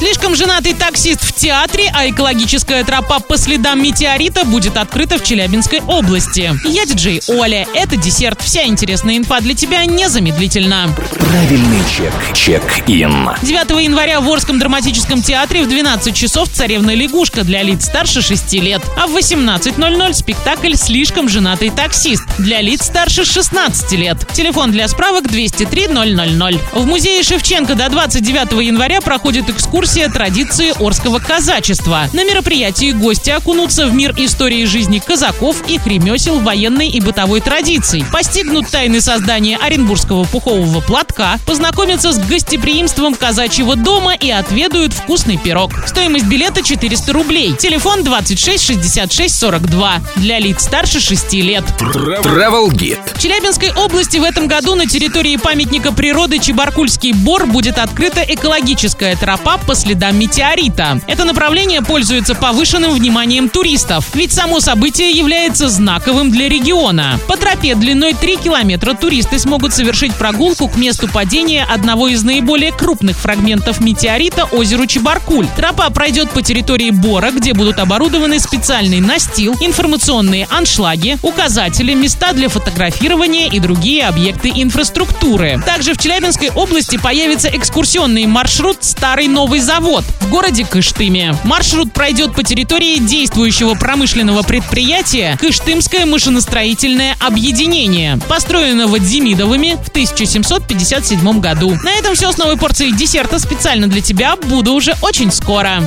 Слишком женатый таксист в театре, а экологическая тропа по следам метеорита будет открыта в Челябинской области. Я диджей Оля. Это десерт. Вся интересная инфа для тебя незамедлительно. Правильный чек. Чек-ин. 9 января в Орском драматическом театре в 12 часов «Царевна лягушка» для лиц старше 6 лет. А в 18.00 спектакль «Слишком женатый таксист» для лиц старше 16 лет. Телефон для справок 203 000. В музее Шевченко до 29 января проходит экскурсия традиции Орского казачества. На мероприятии гости окунутся в мир истории жизни казаков, их ремесел, военной и бытовой традиций, постигнут тайны создания Оренбургского пухового платка, познакомятся с гостеприимством казачьего дома и отведают вкусный пирог. Стоимость билета 400 рублей. Телефон 26 66 42 для лиц старше 6 лет. Travel Guide. В Челябинской области в этом году на территории памятника природы Чебаркульский бор будет открыта экологическая тропа по следам метеорита. Это направление пользуется повышенным вниманием туристов, ведь само событие является знаковым для региона. По тропе длиной 3 километра туристы смогут совершить прогулку к месту падения одного из наиболее крупных фрагментов метеорита озеру Чебаркуль. Тропа пройдет по территории Бора, где будут оборудованы специальный настил, информационные аншлаги, указатели, места для фотографирования и другие объекты инфраструктуры. Также в Челябинской области появится экскурсионный маршрут «Старый новый завод» в городе Кыштыме. Маршрут пройдет по территории действующего промышленного предприятия «Кыштымское машиностроительное объединение», построенного Демидовыми в 1757 году. На этом все с новой порцией десерта специально для тебя. Буду уже очень скоро.